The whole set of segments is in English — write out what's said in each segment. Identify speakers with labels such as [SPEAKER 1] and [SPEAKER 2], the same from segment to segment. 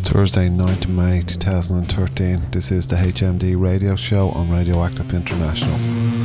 [SPEAKER 1] Thursday, 9th May 2013. This is the HMD radio show on Radioactive International.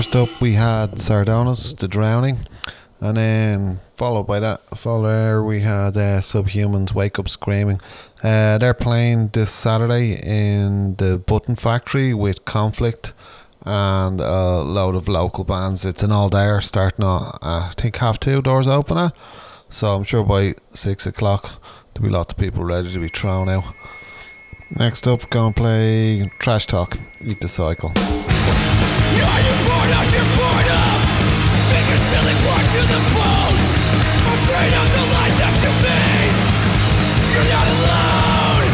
[SPEAKER 1] First up, we had Sardonis, The Drowning, and then followed by that, followed there, we had uh, Subhumans, Wake Up Screaming. Uh, they're playing this Saturday in the Button Factory with Conflict and a load of local bands. It's an all day starting at, I think, half two, doors open at. So I'm sure by six o'clock there'll be lots of people ready to be thrown out. Next up, go and play Trash Talk, Eat the Cycle.
[SPEAKER 2] Are you bored? Of your boredom? Fingers feeling worn to the bone Afraid of the life that you made. You're not alone.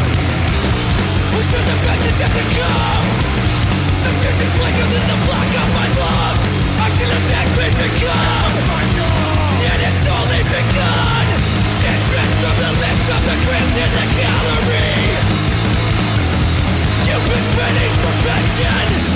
[SPEAKER 2] The best is yet to come. The future's than the black my lungs. Become. Yet it's only begun. Shit from the lips of the crypt in the gallery. You've been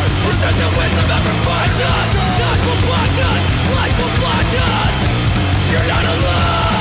[SPEAKER 2] Says the wisdom ever finds us? Time will blind us, life will blind us You're not alone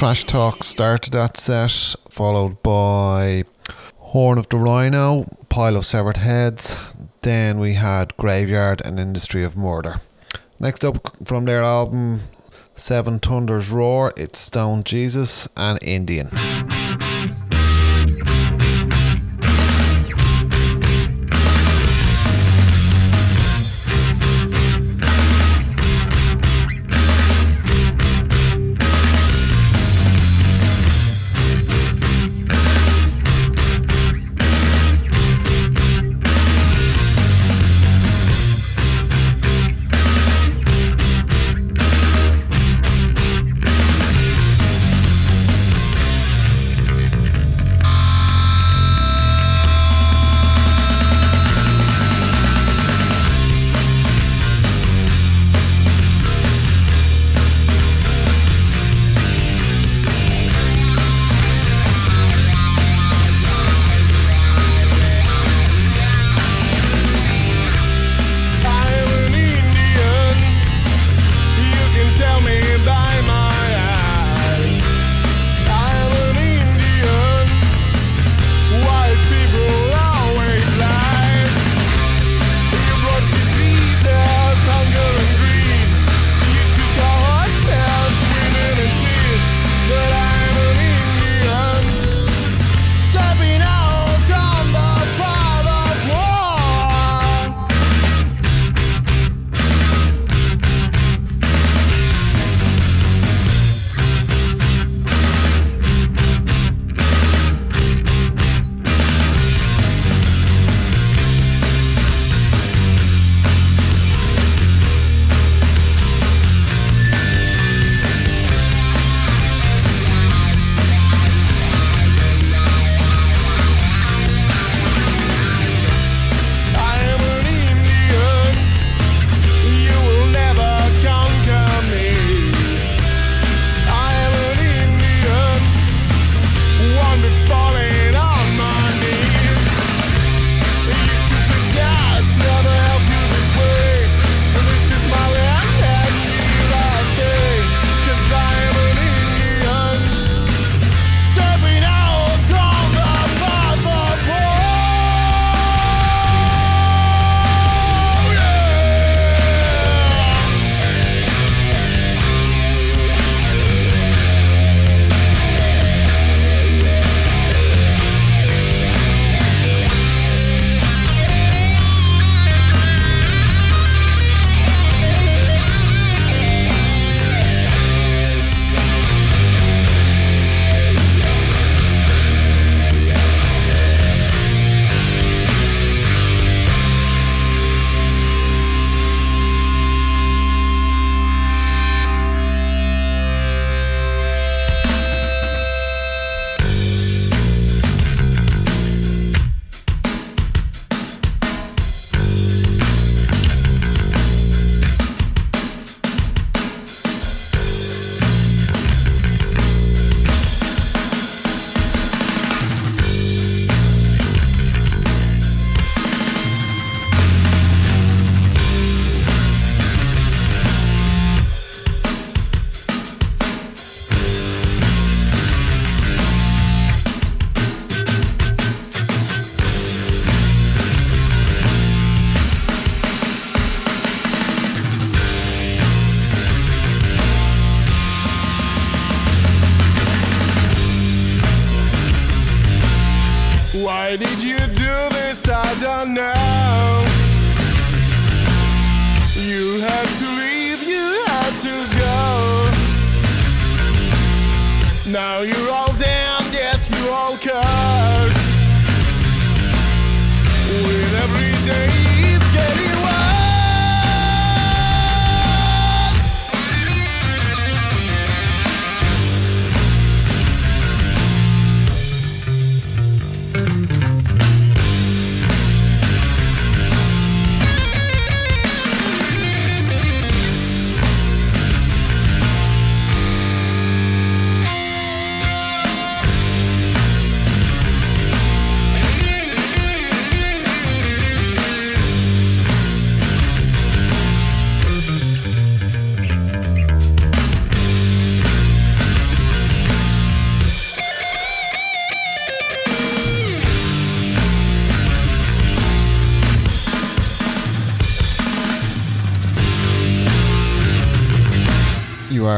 [SPEAKER 3] Trash Talk started that set, followed by Horn of the Rhino, Pile of Severed Heads. Then we had Graveyard and Industry of Murder. Next up from their album Seven Thunders Roar, it's Stoned Jesus and Indian.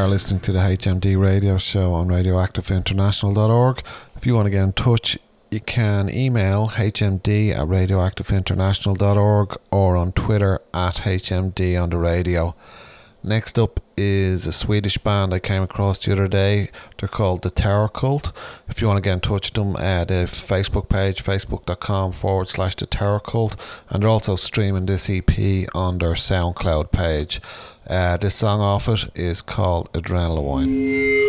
[SPEAKER 1] Listening to the HMD radio show on radioactiveinternational.org. If you want to get in touch, you can email hmd at radioactiveinternational.org or on Twitter at hmd on the radio. Next up is a Swedish band I came across the other day. They're called the Terror Cult. If you want to get in touch with them, uh, the Facebook page, facebook.com forward slash the Terror Cult. And they're also streaming this EP on their SoundCloud page. Uh, this song off it is called Adrenaline.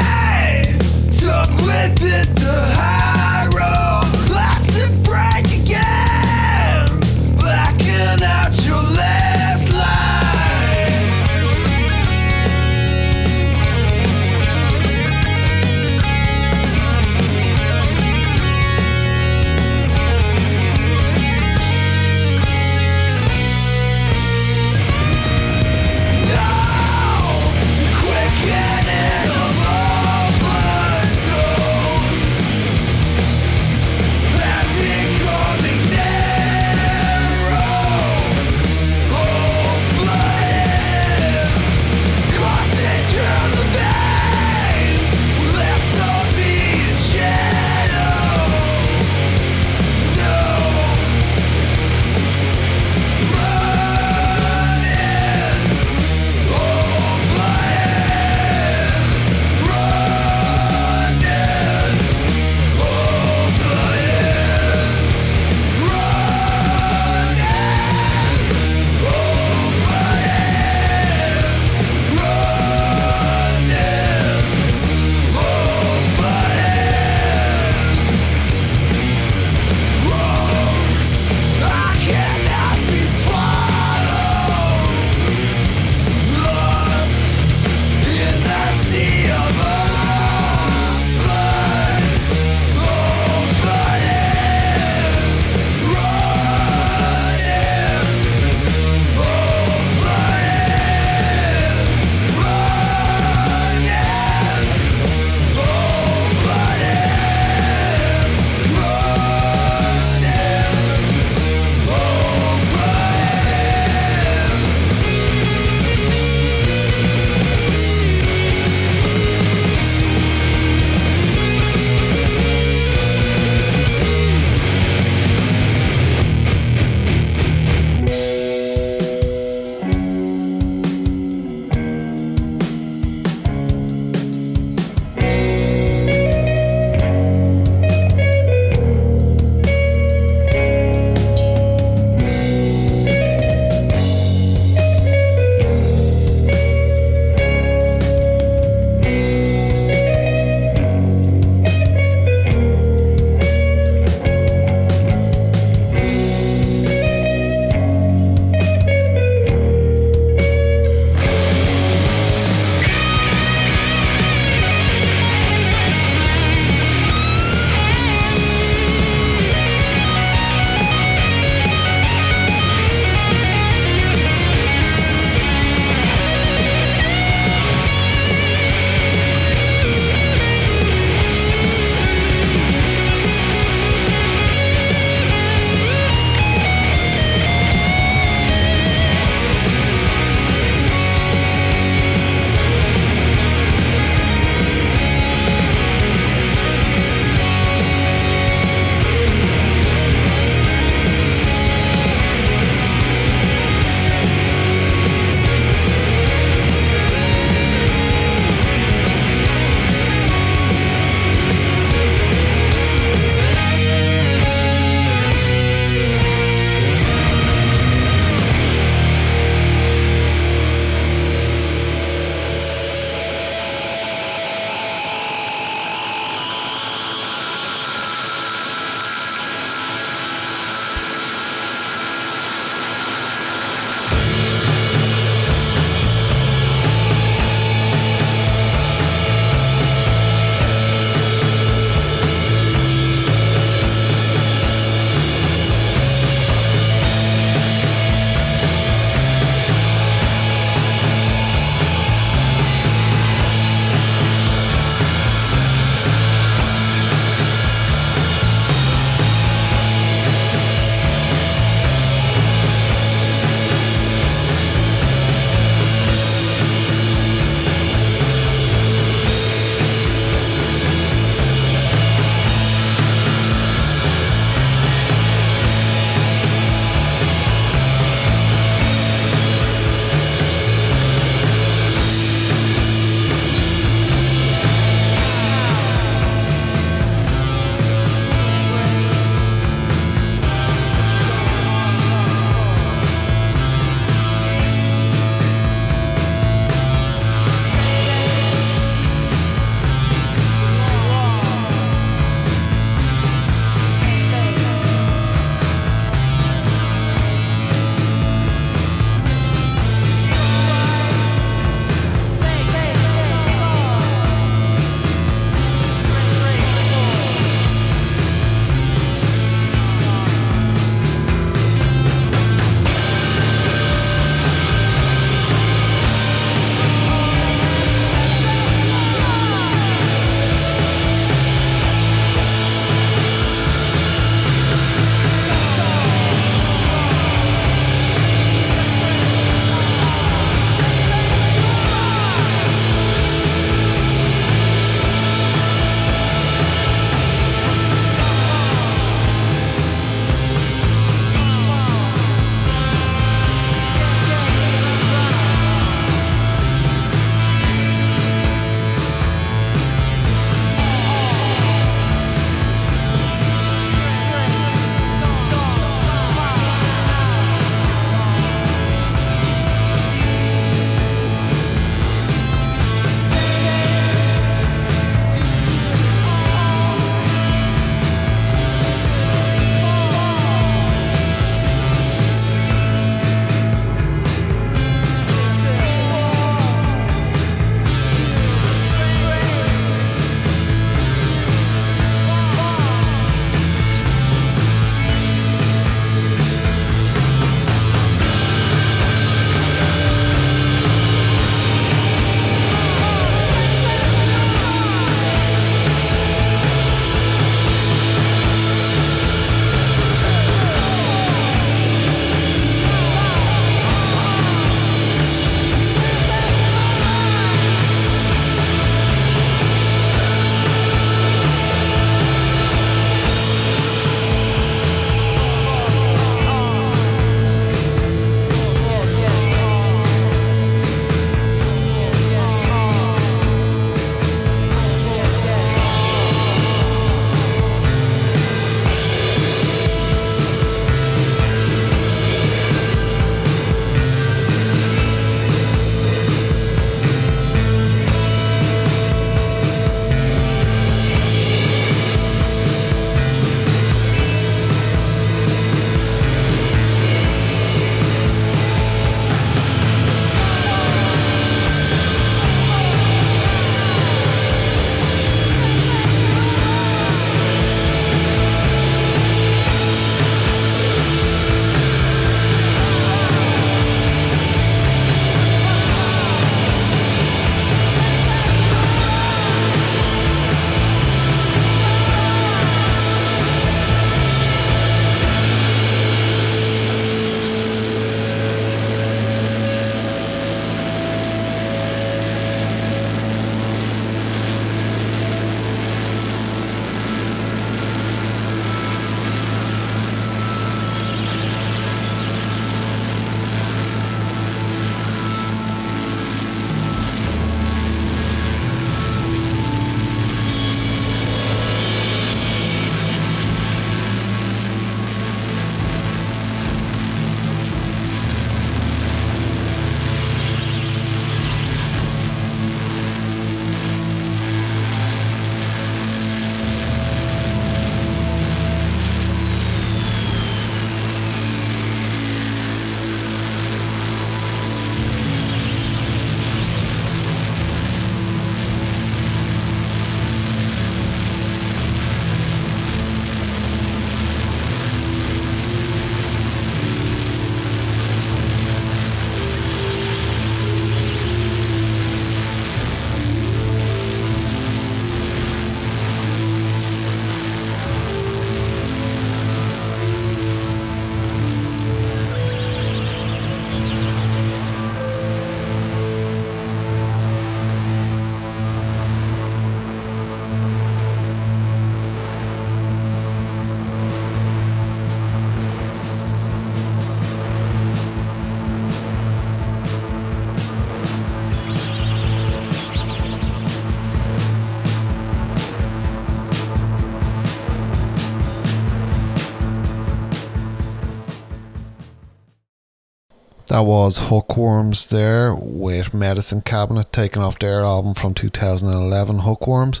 [SPEAKER 1] That was Hookworms there with Medicine Cabinet taken off their album from 2011, Hookworms.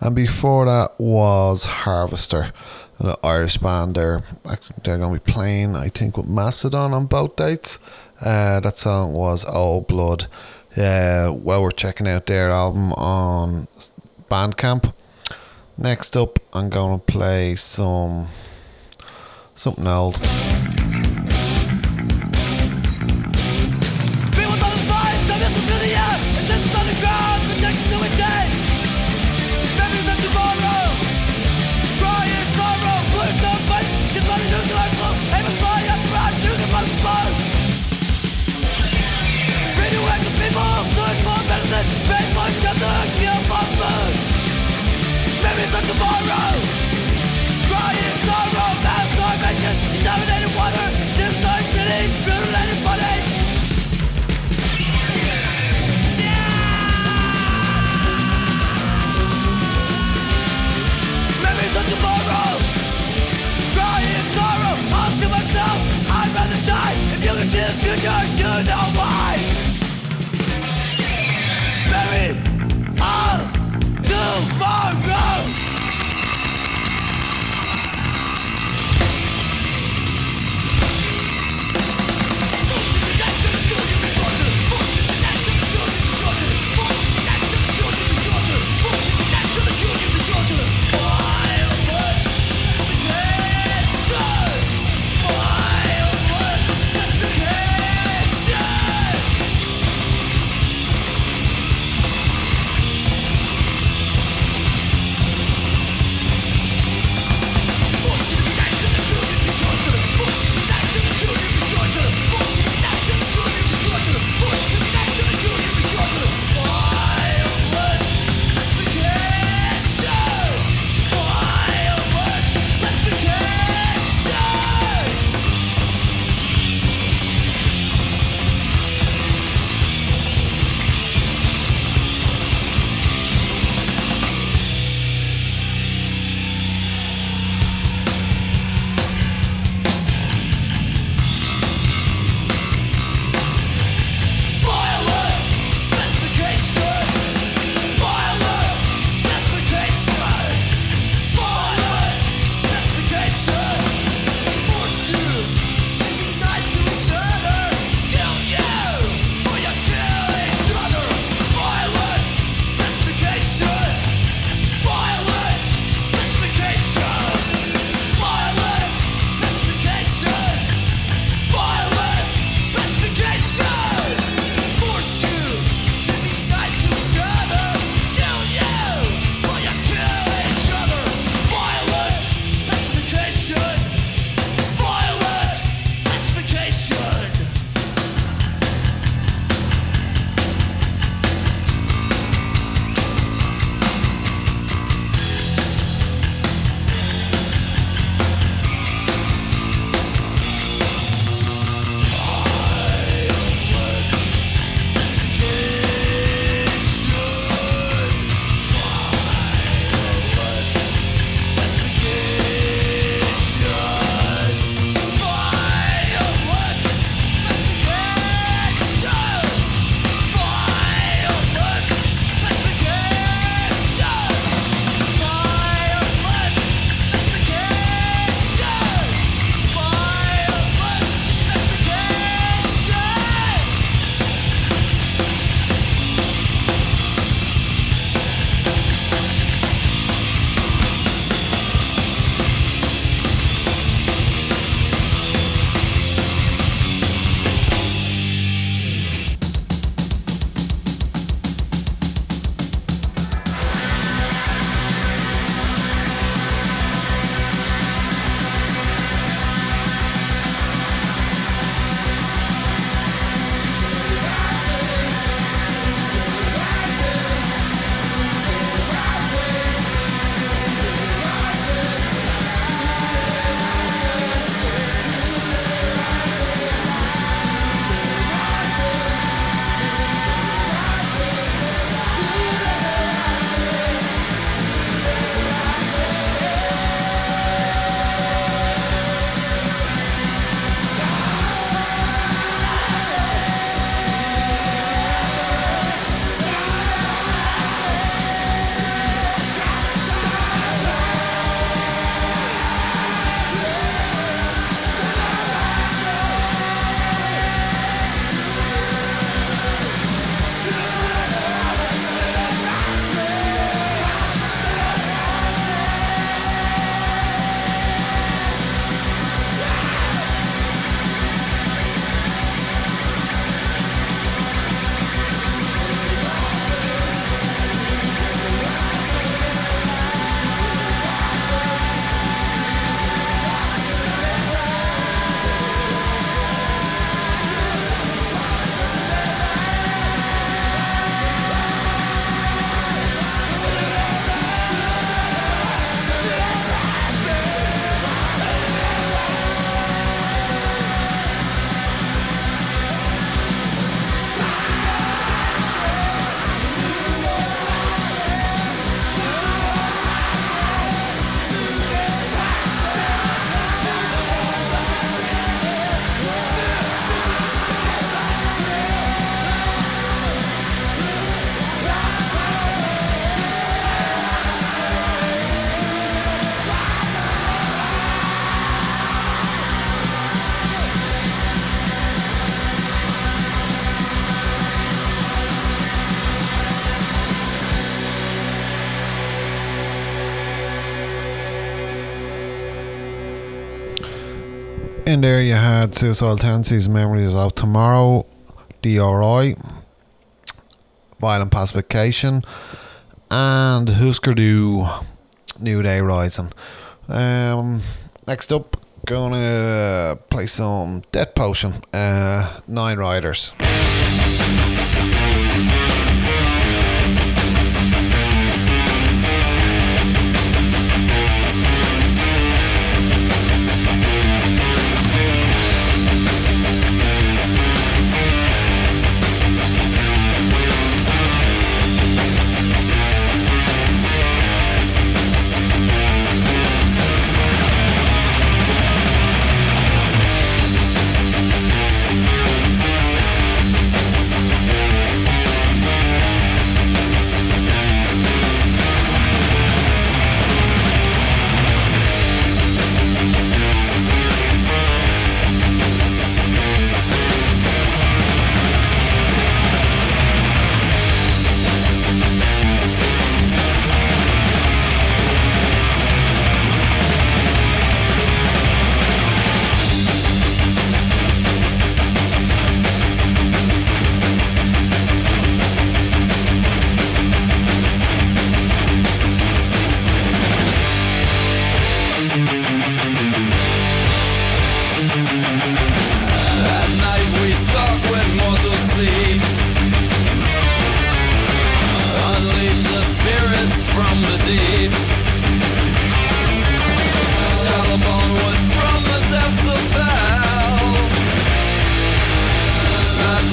[SPEAKER 1] And before that was Harvester, an Irish band. They're, they're going to be playing, I think, with Macedon on both dates. Uh, that song was Old Blood. Yeah, well, we're checking out their album on Bandcamp. Next up, I'm going to play some something old.
[SPEAKER 3] Tomorrow Crying sorrow, mass Contaminated water, destroyed cities Mutilated bodies of tomorrow Crying sorrow, myself. I'd rather die. If you see future, you know why
[SPEAKER 1] In there, you had Suicidal Tendencies, Memories of Tomorrow, DRI, Violent Pacification, and Husker Du, New Day Rising. Um, next up, gonna play some Death Potion, uh, Nine Riders.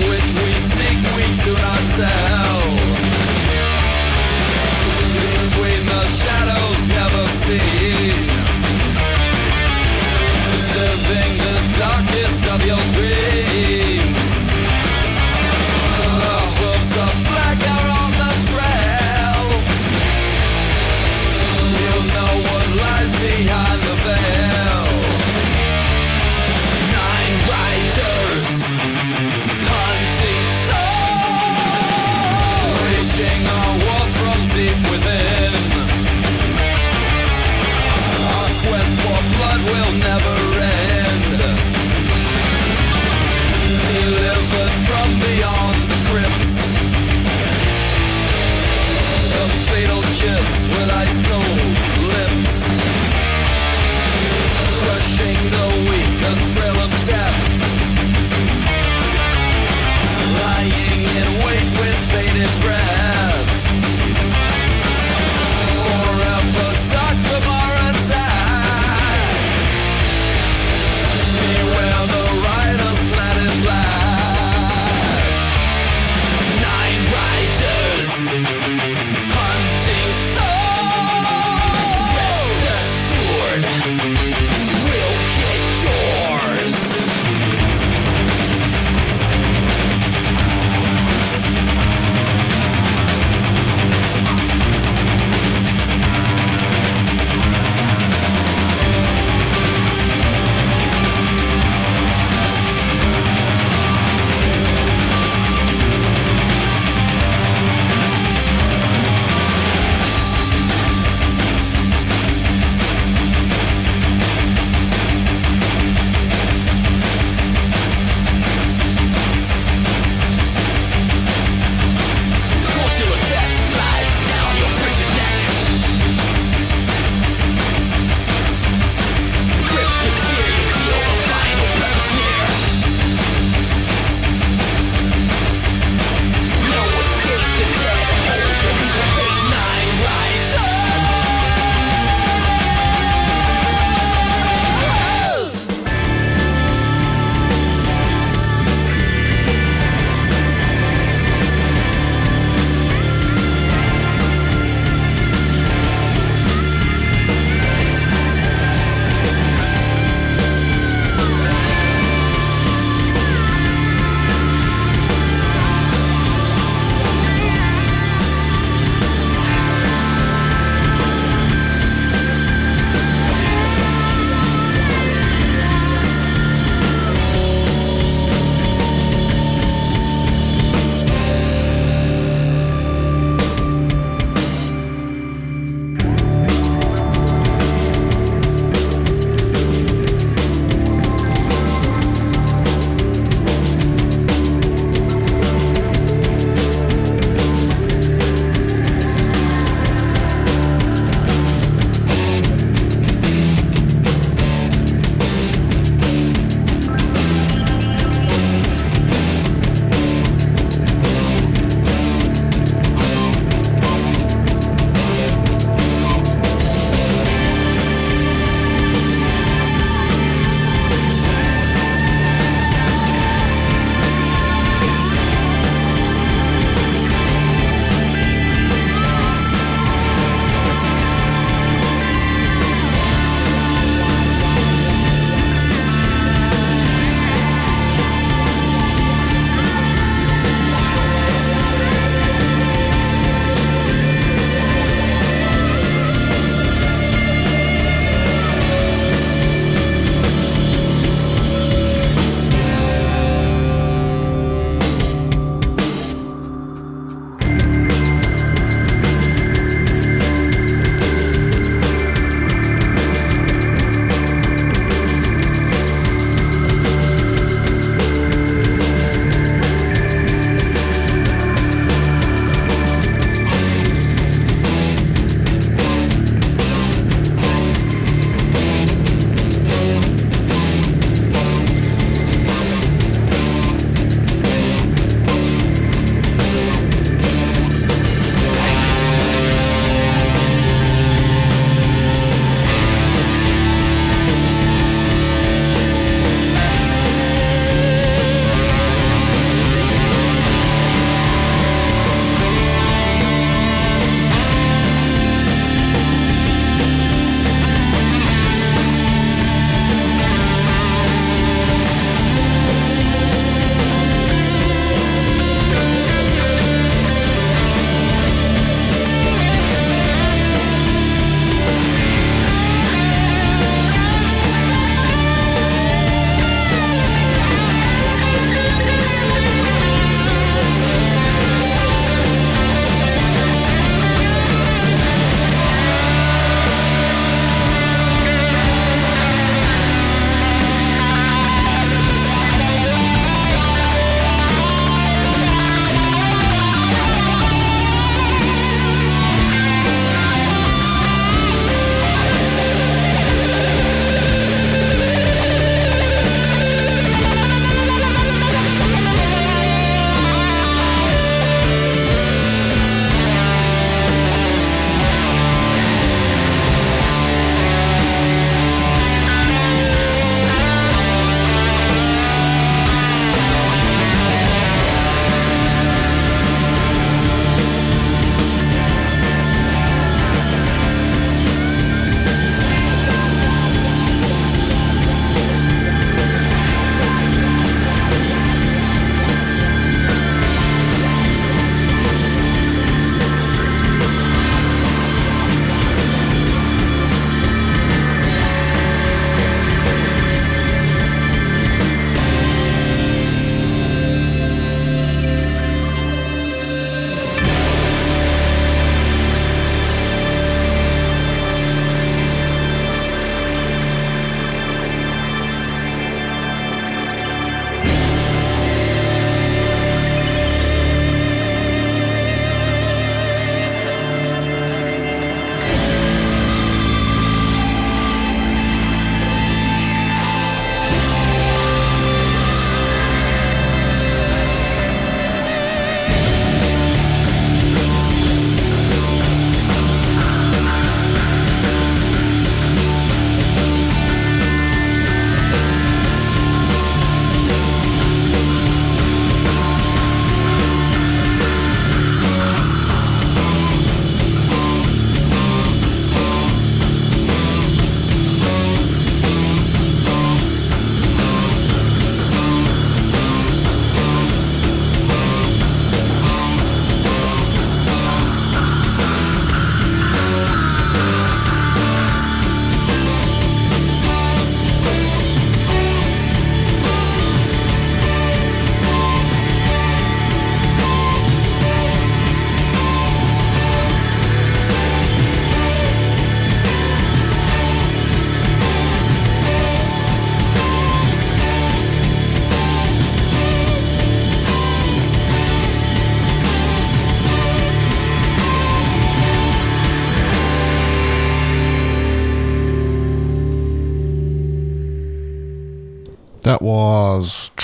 [SPEAKER 2] Which we seek we do not tell. With ice cold lips. Crushing the weak, a trail of death. Lying in wait with bated breath.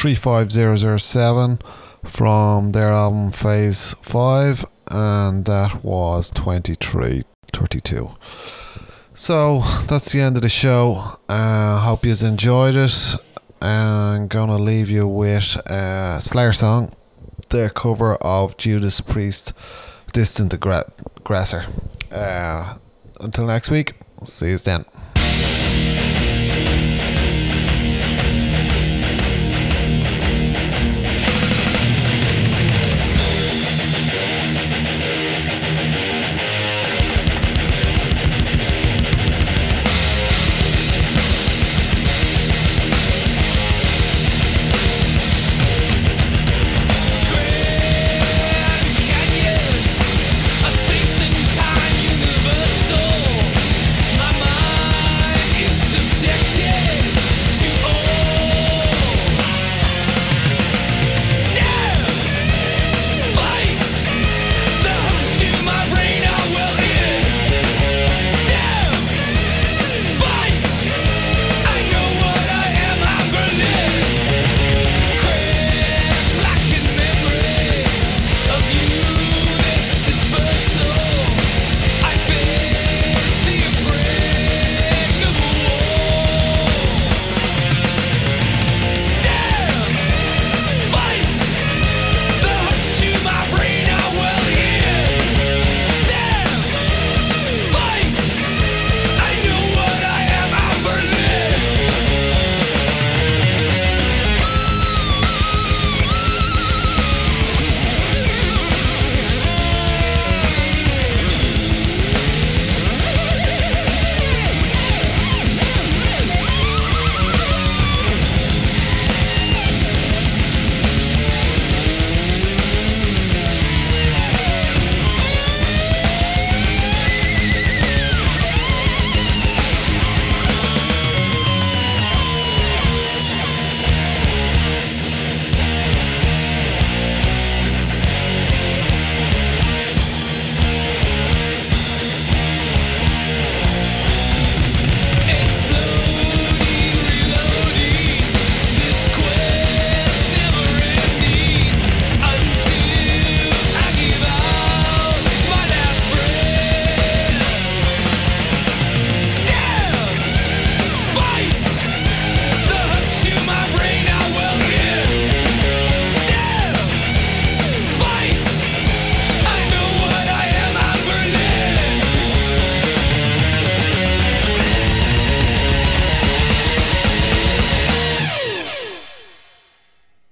[SPEAKER 1] 35007 from their album Phase 5, and that was 2332. So that's the end of the show. I uh, hope you enjoyed it. I'm gonna leave you with a Slayer song, their cover of Judas Priest, Dissident Aggressor. Uh, until next week, see you then.